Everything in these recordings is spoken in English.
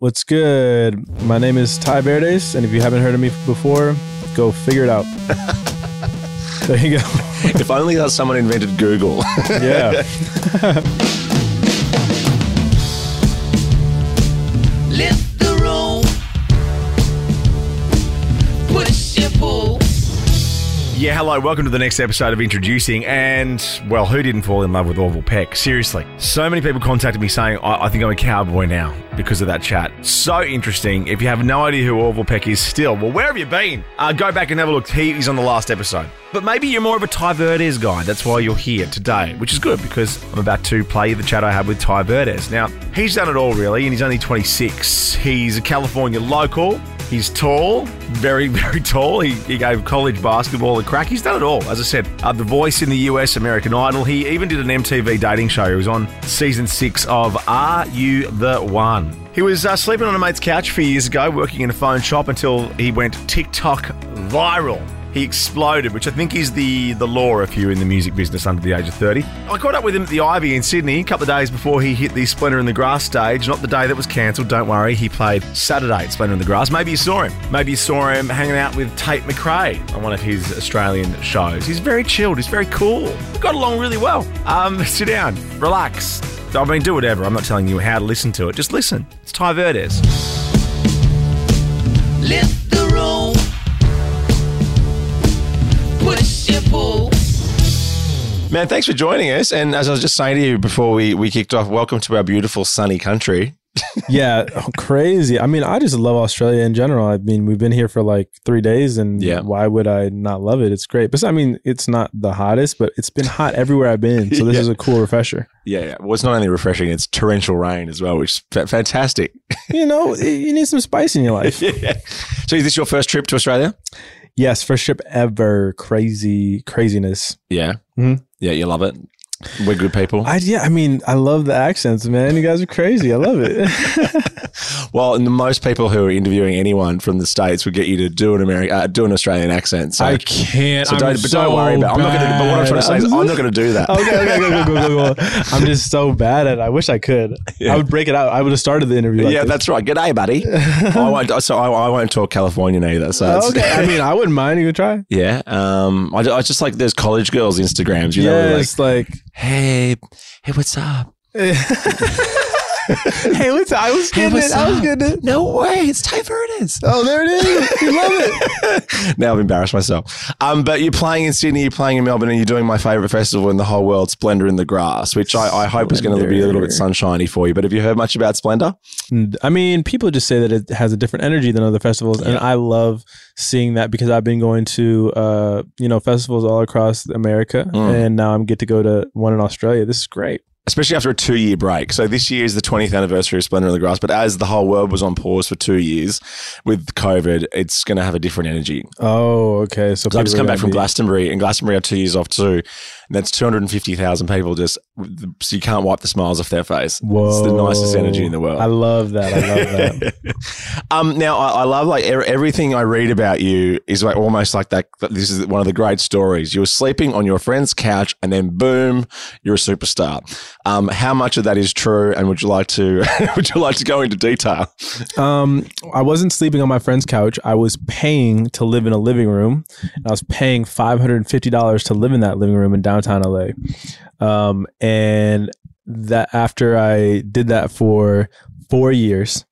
What's good? My name is Tai Verdes, and if you haven't heard of me before, go figure it out. there you go. if only that someone invented Google. Yeah. yeah, hello, welcome to the next episode of Introducing. And, well, who didn't fall in love with Orville Peck? Seriously. So many people contacted me saying, I, I think I'm a cowboy now because of that chat. So interesting. If you have no idea who Orville Peck is still, well, where have you been? Uh, go back and have a look. He, he's on the last episode. But maybe you're more of a Tai Verdes guy. That's why you're here today, which is good because I'm about to play the chat I had with Tai Verdes. Now, he's done it all really, and he's only 26. He's a California local. He's tall, very, very tall. He, he gave college basketball a crack. He's done it all. As I said, uh, The Voice in the US, American Idol. He even did an MTV dating show. He was on season six of Are You the One? He was uh, sleeping on a mate's couch a few years ago, working in a phone shop until he went TikTok viral. He exploded, which I think is the, the law if you're in the music business under the age of 30. I caught up with him at the Ivy in Sydney a couple of days before he hit the Splendour in the Grass stage. Not the day that was cancelled, don't worry. He played Saturday at Splendour in the Grass. Maybe you saw him. Maybe you saw him hanging out with Tate McRae on one of his Australian shows. He's very chilled, he's very cool. We got along really well. Um, sit down, relax. I mean, do whatever. I'm not telling you how to listen to it. Just listen. It's Tai Verdes. Lift Push and pull. Man, thanks for joining us. And as I was just saying to you before we, we kicked off, welcome to our beautiful sunny country. yeah. Oh, crazy. I mean, I just love Australia in general. I mean, we've been here for like three days, and Yeah. why would I not love it? It's great. But I mean, it's not the hottest, but it's been hot everywhere I've been. So this Yeah. is a cool refresher. Yeah, yeah. Well, it's not only refreshing, it's torrential rain as well, which is fa- fantastic. You know, you need some spice in your life. yeah. So is this your first trip to Australia? Yes, first trip ever. Crazy craziness. Yeah. Mhm. Yeah, you love it. We're good people. I yeah, I mean, I love the accents, man. You guys are crazy. I love it. well, and the most people who are interviewing anyone from the states would get you to do an American, uh, do an Australian accent. So, I can't. so don't, but don't worry about. I'm not going to. But what I'm trying to say is, I'm not going to do that. okay, okay, go, go, go, go, go. I'm just so bad at it. I wish I could. Yeah. I would break it out. I would have started the interview. Like yeah, this. that's right. G'day, buddy. I won't. So I, I won't talk Californian either. So it's- okay. I mean, I wouldn't mind. You could try. yeah. Um. I, I just like there's college girls Instagrams. You yeah, they're like, it's like, hey, hey, what's up? hey, what's I was getting what's it. I was up? getting it. No way, it's Tai Verdes. Oh, there it is. You love it. now I've embarrassed myself. Um, but you're playing in Sydney, you're playing in Melbourne, and you're doing my favourite festival in the whole world, Splendour in the Grass, which I, I hope is going to be a little bit sunshiny for you. But have you heard much about Splendour? I mean, people just say that it has a different energy than other festivals, and I love seeing that because I've been going to, uh, you know, festivals all across America, Mm. and now I'm get to go to one in Australia. This is great. Especially after a two year break. So this year is the 20th anniversary of Splendour in the Grass, but as the whole world was on pause for two years with COVID, it's going to have a different energy. Oh, okay. So So I just come back from Glastonbury, and Glastonbury had two years off too. And that's 250,000 people just, so you can't wipe the smiles off their face. Whoa, It's the nicest energy in the world. I love that. I love that. um, now I, I love like er- everything I read about you is like almost like that. This is one of the great stories. You were sleeping on your friend's couch, and then boom, you're a superstar. Um, how much of that is true? And would you like to would you like to go into detail? Um, I wasn't sleeping on my friend's couch. I was paying to live in a living room. I was paying five hundred and fifty dollars to live in that living room in downtown LA. Um, and that after I did that for four years,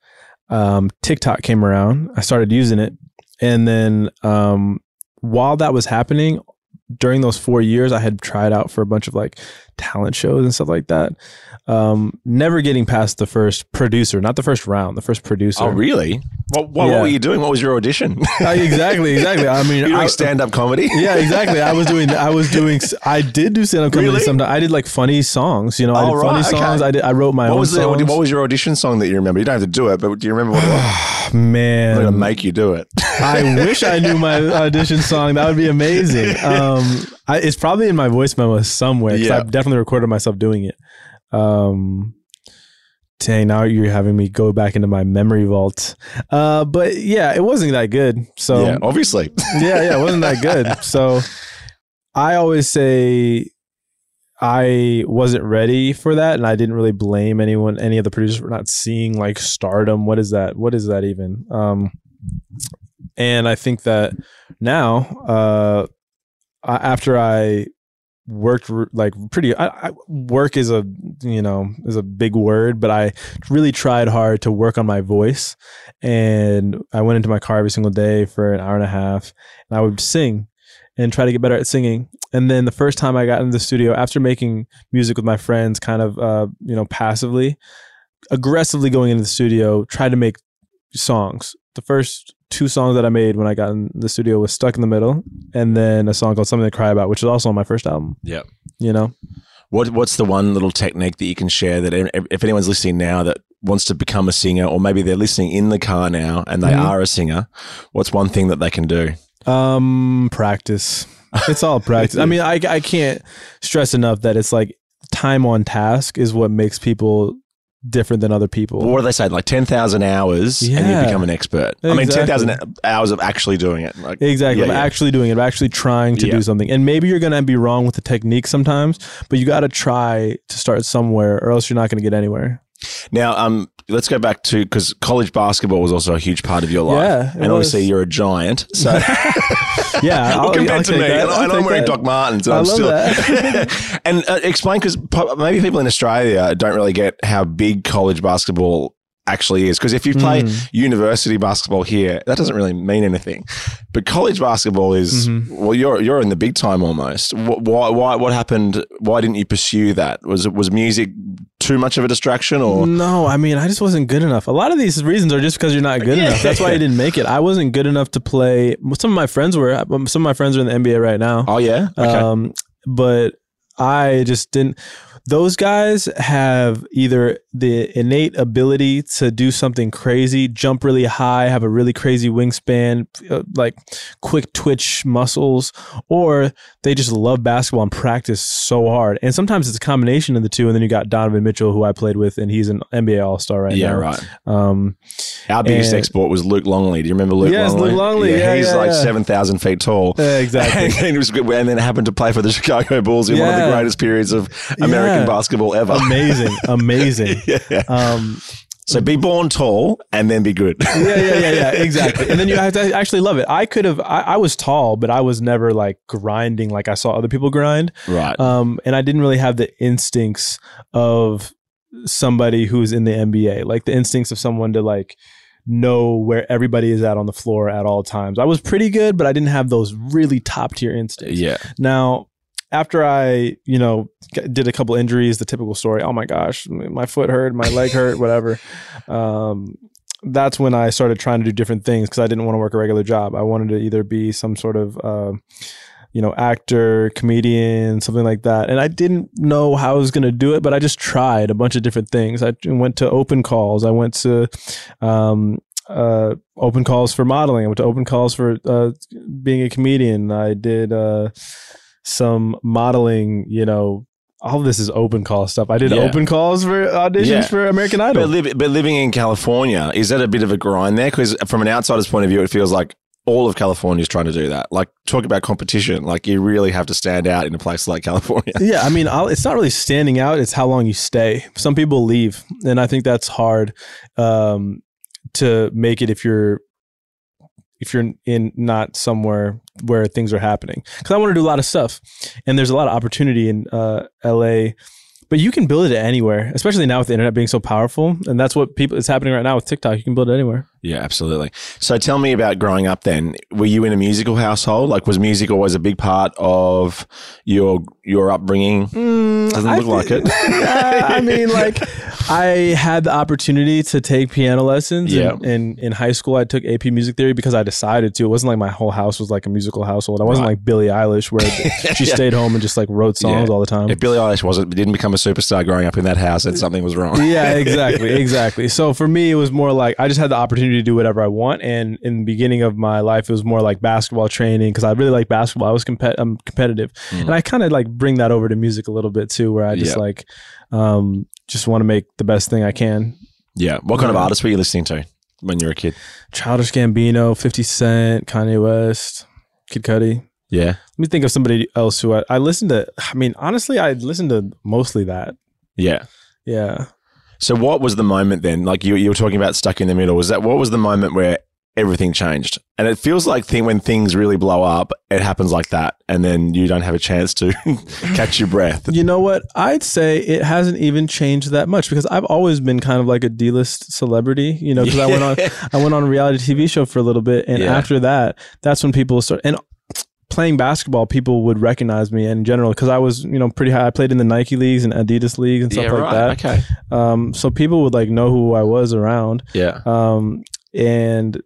um, TikTok came around. I started using it, and then um, while that was happening, during those four years, I had tried out for a bunch of like talent shows and stuff like that. Um, never getting past the first producer, not the first round, the first producer. Oh, really? What, what, Yeah. what were you doing? What was your audition? Uh, exactly, exactly. I mean, You're I- stand up comedy. yeah, exactly. I was doing. I was doing. I did do stand up comedy. Really? Sometimes I did like funny songs. You know, I Oh, did funny right, okay. songs. I did. I wrote my What own was the, songs. what was your audition song that you remember? You don't have to do it, but do you remember what it was? Man. I'm going to make you do it. I wish I knew my audition song. That would be amazing. Um, I, it's probably in my voice memo somewhere Yeah. I've definitely recorded myself doing it. Um, dang, now you're having me go back into my memory vault. Uh, but yeah, it wasn't that good. So yeah, obviously. yeah, yeah, it wasn't that good. So I always say I wasn't ready for that, and I didn't really blame anyone, any of the producers for not seeing like stardom. What is that? What is that even? Um, and I think that now, uh, I- after I worked like pretty, I, I, work is a you know is a big word, but I really tried hard to work on my voice, and I went into my car every single day for an hour and a half, and I would sing and try to get better at singing. And then the first time I got into the studio after making music with my friends, kind of uh, you know passively, aggressively going into the studio, tried to make songs. The first two songs that I made when I got in the studio was "Stuck in the Middle," and then a song called "Something to Cry About," which is also on my first album. Yeah, You know, What What's the one little technique that you can share that if anyone's listening now that wants to become a singer, or maybe they're listening in the car now and they Mhm. are a singer, what's one thing that they can do? um, practice. It's all practice. I mean, I I can't stress enough that it's like time on task is what makes people different than other people. What do they say? Like ten thousand hours, and you become an expert. I mean, ten Exactly. hours of actually doing it. Like, Exactly. Yeah, of yeah. actually doing it, of actually trying to Yeah. do something. And maybe you're going to be wrong with the technique sometimes, but you got to try to start somewhere or else you're not going to get anywhere. Now, um, let's go back to because college basketball was also a huge part of your life, Yeah, and obviously you're a giant. So, Yeah. well, compared I'll to me, that. and, I'm wearing that. Doc Martens, and I I'm love still. that. and uh, explain because maybe people in Australia don't really get how big college basketball actually is. Because if you play Mm. university basketball here, that doesn't really mean anything. But college basketball is Mhm. well, you're you're in the big time almost. Why why what happened? Why didn't you pursue that? Was it was music too much of a distraction, or No, I mean, I just wasn't good enough. A lot of these reasons are just because you're not good Yeah. enough. That's why you didn't make it. I wasn't good enough to play. Some of my friends were. Some of my friends are in the NBA right now. oh yeah, okay, Um, but I just didn't. Those guys have either the innate ability to do something crazy, jump really high, have a really crazy wingspan, uh, like quick twitch muscles, or they just love basketball and practice so hard. And sometimes it's a combination of the two. And then you got Donovan Mitchell, who I played with, and he's an NBA All Star right yeah, now. right. Um, Our biggest And- export was Luke Longley. Do you remember Luke Yes, Longley? Luke Longley. Yeah, he's yeah, like yeah. seven thousand feet tall. yeah, exactly. And, he was good, and then happened to play for the Chicago Bulls in one of the greatest periods of American Basketball ever. amazing, amazing. yeah. Um, So be born tall and then be good. yeah, yeah, yeah, yeah, exactly. And then you have to actually love it. I could have, I, I was tall, but I was never like grinding like I saw other people grind. right. Um, and I didn't really have the instincts of somebody who's in the NBA, like the instincts of someone to like know where everybody is at on the floor at all times. I was pretty good, but I didn't have those really top tier instincts. yeah. Now, after I, you know, did a couple injuries, the typical story. Oh my gosh, my foot hurt, my leg hurt, whatever. Um, that's when I started trying to do different things because I didn't want to work a regular job. I wanted to either be some sort of, uh, you know, actor, comedian, something like that. And I didn't know how I was going to do it, but I just tried a bunch of different things. I went to open calls. I went to, um, uh, open calls for modeling. I went to open calls for uh, being a comedian. I did uh, some modeling. You know, all of this is open call stuff. I did Yeah. open calls for auditions Yeah. for American But, Idol. but living in California, is that a bit of a grind there? Because from an outsider's point of view, it feels like all of California is trying to do that. Like, talk about competition. Like, you really have to stand out in a place like California. yeah, I mean, I'll, it's not really standing out; it's how long you stay. Some people leave, and I think that's hard um, to make it if you're if you're in not somewhere where things are happening. Because I want to do a lot of stuff, and there's a lot of opportunity in uh, LA. But you can build it anywhere, especially now with the internet being so powerful, and that's what people it's happening right now with TikTok. You can build it anywhere. Yeah, absolutely. So tell me about growing up then. Were you in a musical household? Like was music always a big part of your your upbringing? Doesn't I look like it. Yeah, I mean, like I had the opportunity to take piano lessons. Yeah. In, in in high school, I took AP Music Theory because I decided to. It wasn't like my whole house was like a musical household. I wasn't Right. like Billie Eilish where she Yeah. stayed home and just like wrote songs Yeah. all the time. If Billie Eilish wasn't didn't become a superstar growing up in that house, then something was wrong. yeah, exactly, exactly. So for me, it was more like I just had the opportunity to do whatever I want. And in the beginning of my life, it was more like basketball training because I really like basketball. I was compet- I'm competitive, Mm. and I kind of like bring that over to music a little bit too, where I just Yeah. like um, just want to make the best thing I can. Yeah. What kind of artists were you listening to when you were a kid? Childish Gambino, Fifty Cent, Kanye West, Kid Cudi. Yeah. Let me think of somebody else who I, I listened to. I mean, honestly, I listened to mostly that. Yeah. Yeah. So what was the moment then? Like you, you were talking about stuck in the middle. Was that what was the moment where everything changed? And it feels like thing when things really blow up, it happens like that, and then you don't have a chance to catch your breath. You know what? I'd say it hasn't even changed that much because I've always been kind of like a D-list celebrity, you know, because I went on I went on a reality TV show for a little bit and Yeah. after that, that's when people start and playing basketball, people would recognize me in general because I was, you know, pretty high. I played in the Nike leagues and Adidas leagues and stuff yeah, like right. that. Okay. Um, so people would like know who I was around. Yeah. Um, and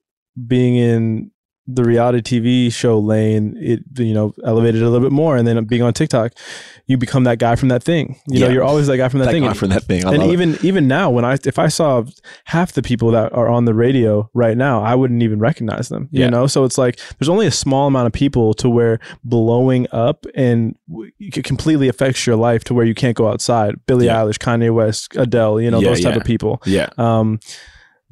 being in the reality TV show lane, it you know elevated a little bit more, and then being on TikTok, you become that guy from that thing. You know, Yeah. you're always that guy from that, That thing. guy from that thing. I and love it. even even now, when I if I saw half the people that are on the radio right now, I wouldn't even recognize them. You Yeah. know, so it's like there's only a small amount of people to where blowing up and it completely affects your life to where you can't go outside. Billie Yeah. Eilish, Kanye West, Adele, you know, those type of people. Yeah. Um,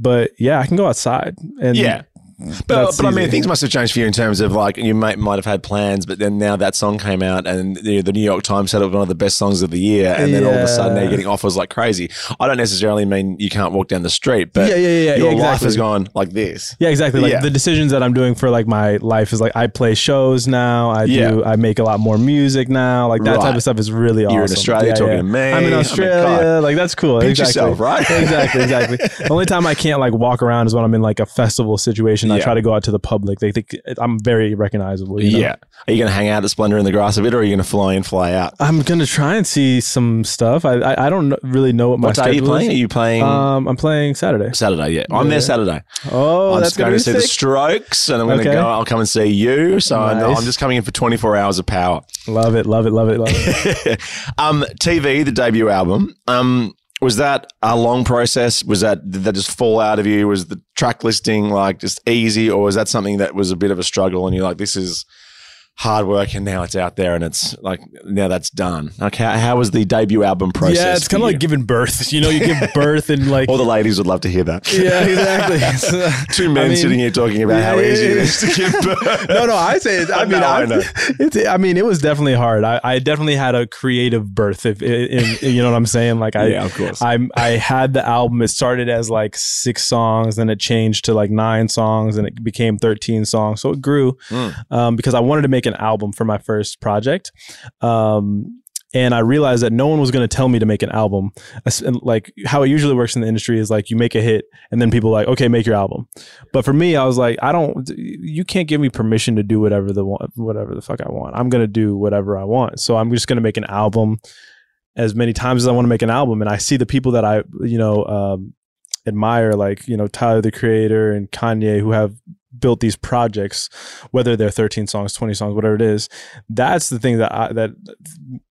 but yeah, I can go outside and Yeah. Mm. But, but I mean, things must have changed for you in terms of like you might might have had plans, but then now that song came out and the, the New York Times said it was one of the best songs of the year, and then all of a sudden they're getting offers like crazy. I don't necessarily mean you can't walk down the street, but Yeah, yeah, yeah, yeah, your life exactly. has gone like this. Yeah, exactly. Like Yeah. the decisions that I'm doing for like my life is like I play shows now. I Yeah. do. I make a lot more music now. Like that type of stuff is really awesome. You're in Australia Yeah, talking yeah. to me. I I'm in mean, Australia. God. like that's cool. Pinch exactly. yourself, right? exactly. Exactly. the only time I can't like walk around is when I'm in like a festival situation. I Yeah. try to go out to the public. They think I'm very recognizable. You know? Yeah. Are you going to hang out at Splendour in the Grass a bit, or are you going to fly in, fly out? I'm gonna try and see some stuff. I I, I don't really know what my What day are you schedule playing? Are you playing Um, I'm playing Saturday. Saturday? Yeah, I'm there Saturday. Oh, I'm that's just going to be see the sick. Strokes, and I'm going to Okay. go. I'll come and see you. So I Nice. I'm just coming in for 24 hours of power. Love it. Love it. Love it. Love it. um, TV, the debut album. Um, was that a long process? Was that did that just fall out of you? Was the track listing like just easy, or was that something that was a bit of a struggle? And you're like, this is hard work, and now it's out there, and it's like now that's done. Like, how, how was the debut album process? yeah, it's kind of like giving birth. You know, you give birth and like. All the ladies would love to hear that. yeah, exactly. So, Two men I mean, sitting here talking about how easy yeah, yeah. is to give birth. no, no, I say it. I mean, No, I I, know. It's, I mean, it was definitely hard. I, I definitely had a creative birth. If in, you know what I'm saying, like I, Yeah, of course. I, I had the album. It started as like six songs, then it changed to like nine songs, and it became 13 songs. So it grew Mm. um, because I wanted to make an album for my first project. Um, and I realized that no one was going to tell me to make an album. Like how it usually works in the industry is like you make a hit, and then people are like, okay, make your album. But for me, I was like, I don't. You can't give me permission to do whatever the whatever the fuck I want. I'm gonna do whatever I want. So I'm just gonna make an album as many times as I want to make an album. And I see the people that I you know um, admire, like you know Tyler the Creator and Kanye, who have built these projects, whether they're 13 songs, 20 songs, whatever it is. That's the thing that I, that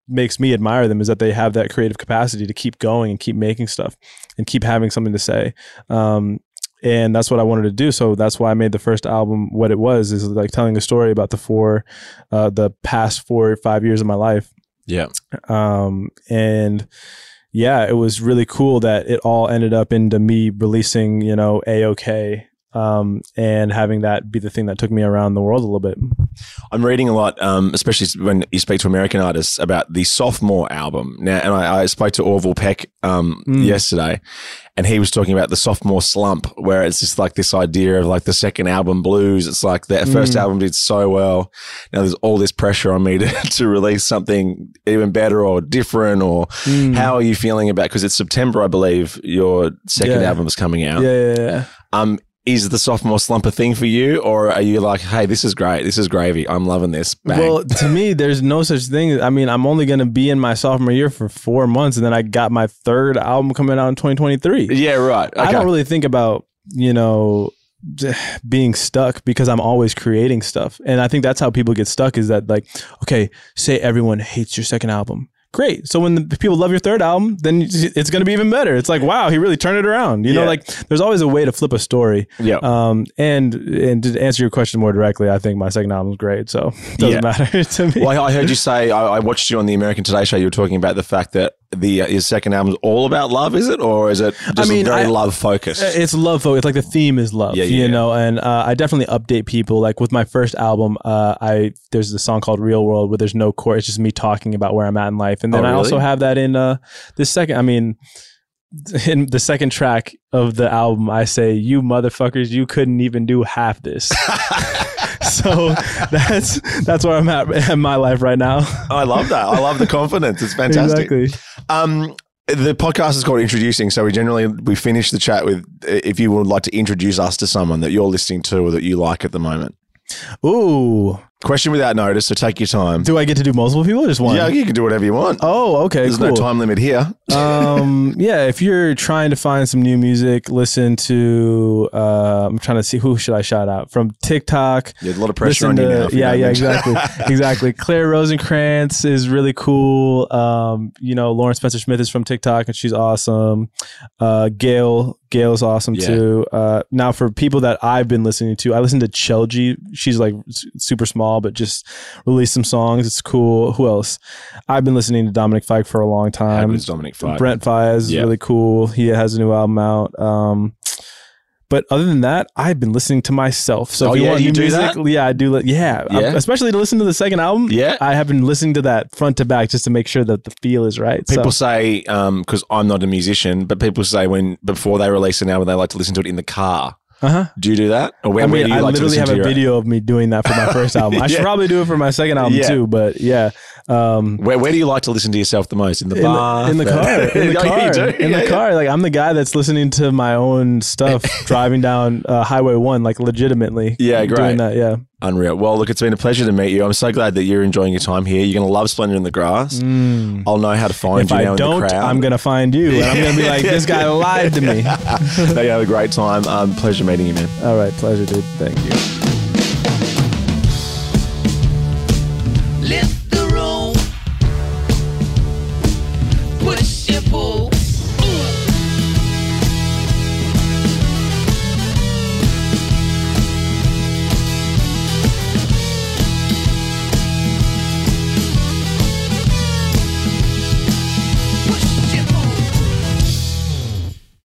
makes me admire them is that they have that creative capacity to keep going and keep making stuff and keep having something to say. Um, and that's what I wanted to do. So that's why I made the first album. What it was is like telling a story about the four, uh, the past four or five years of my life. Yeah. Um, and yeah, it was really cool that it all ended up into me releasing, you know, a okay. Um, and having that be the thing that took me around the world a little bit. I'm reading a lot, um, especially when you speak to American artists about the sophomore album. Now, and I, I spoke to Orville Peck um, Mm. yesterday, and he was talking about the sophomore slump, where it's just like this idea of like the second album blues. It's like the first Mm. album did so well. Now there's all this pressure on me to, to release something even better or different. Or Mm. how are you feeling about? Because it's September, I believe, your second Yeah. album is coming out. Yeah, yeah, yeah. Um, is the sophomore slump a thing for you, or are you like, hey, this is great, this is gravy, I'm loving this? Bang. Well, to me, there's no such thing. I mean, I'm only going to be in my sophomore year for four months, and then I got my third album coming out in 2023. yeah, right. Okay. I don't really think about, you know, being stuck because I'm always creating stuff. And I think that's how people get stuck is that, like, okay, say everyone hates your second album. Great. So when the people love your third album, then it's going to be even better. It's like, wow, he really turned it around. You know, like there's always a way to flip a story. yeah. Um, and and to answer your question more directly, I think my second album is great. So it doesn't Yeah. matter to me. well, I I heard you say I, I watched you on the American Today show. You were talking about the fact that the uh, your second album is all about love, is it, or is it just mean, very I- love focused? It's love focused. It's like the theme is love, Yeah, yeah, you yeah. know. And uh, I definitely update people. Like with my first album, uh, I there's a song called "Real World" where there's no chorus. It's just me talking about where I'm at in life. And then Oh, I also have that in uh, this second. I mean, in the second track of the album, I say, "You motherfuckers, you couldn't even do half this." so that's that's where I'm at in my life right now. I love that. I love the confidence. It's fantastic. exactly. Um, the podcast is called Introducing. So we generally we finish the chat with if you would like to introduce us to someone that you're listening to or that you like at the moment. Ooh, Question without notice. So take your time. do I get to do multiple people or just one? Yeah, you can do whatever you want. Oh, okay. There's cool. no time limit here. um yeah if you're trying to find some new music listen to uh i'm trying to see who should i shout out from tiktok There's a lot of pressure listen on you now. if you yeah yeah exactly exactly claire rosinkranz is really cool um you know lauren spencer smith is from tiktok and she's awesome uh gayle gayle's awesome Yeah. too uh now for people that i've been listening to i listen to chelgi she's like super small but just released some songs it's cool who else i've been listening to dominic fike for a long time Dominic Fike? Brent Faiyaz is Yeah. really cool. He has a new album out. Um, but other than that, I've been listening to myself. So Oh, if you yeah? want You new do music, that? yeah, I do. li- Yeah, Yeah? Um, especially to listen to the second album. Yeah. I have been listening to that front to back just to make sure that the feel is right. People so, say, because I'm not a musician, but people say when before they release an album, they like to listen to it in the car. Uh-huh. Do you do that? Or when, I where mean, I like literally have a video of me doing that for my first album. I should probably do it for my second album Yeah. too. But yeah, um, Where, where do you like to listen to yourself the most? In the in bar? the, in the car, in the car, in the yeah. car. Like I'm the guy that's listening to my own stuff driving down uh, Highway One, like legitimately. Yeah, great. Doing that, yeah. Unreal. Well, look, it's been a pleasure to meet you. I'm so glad that you're enjoying your time here. You're going to love Splendour in the Grass. I'll know how to find Mm. If you now I in don't, the crowd. I'm gonna find you, and I'm gonna be like, this guy lied to me. no, you have a great time. Um, pleasure meeting you, man. All right, pleasure, dude. Thank you.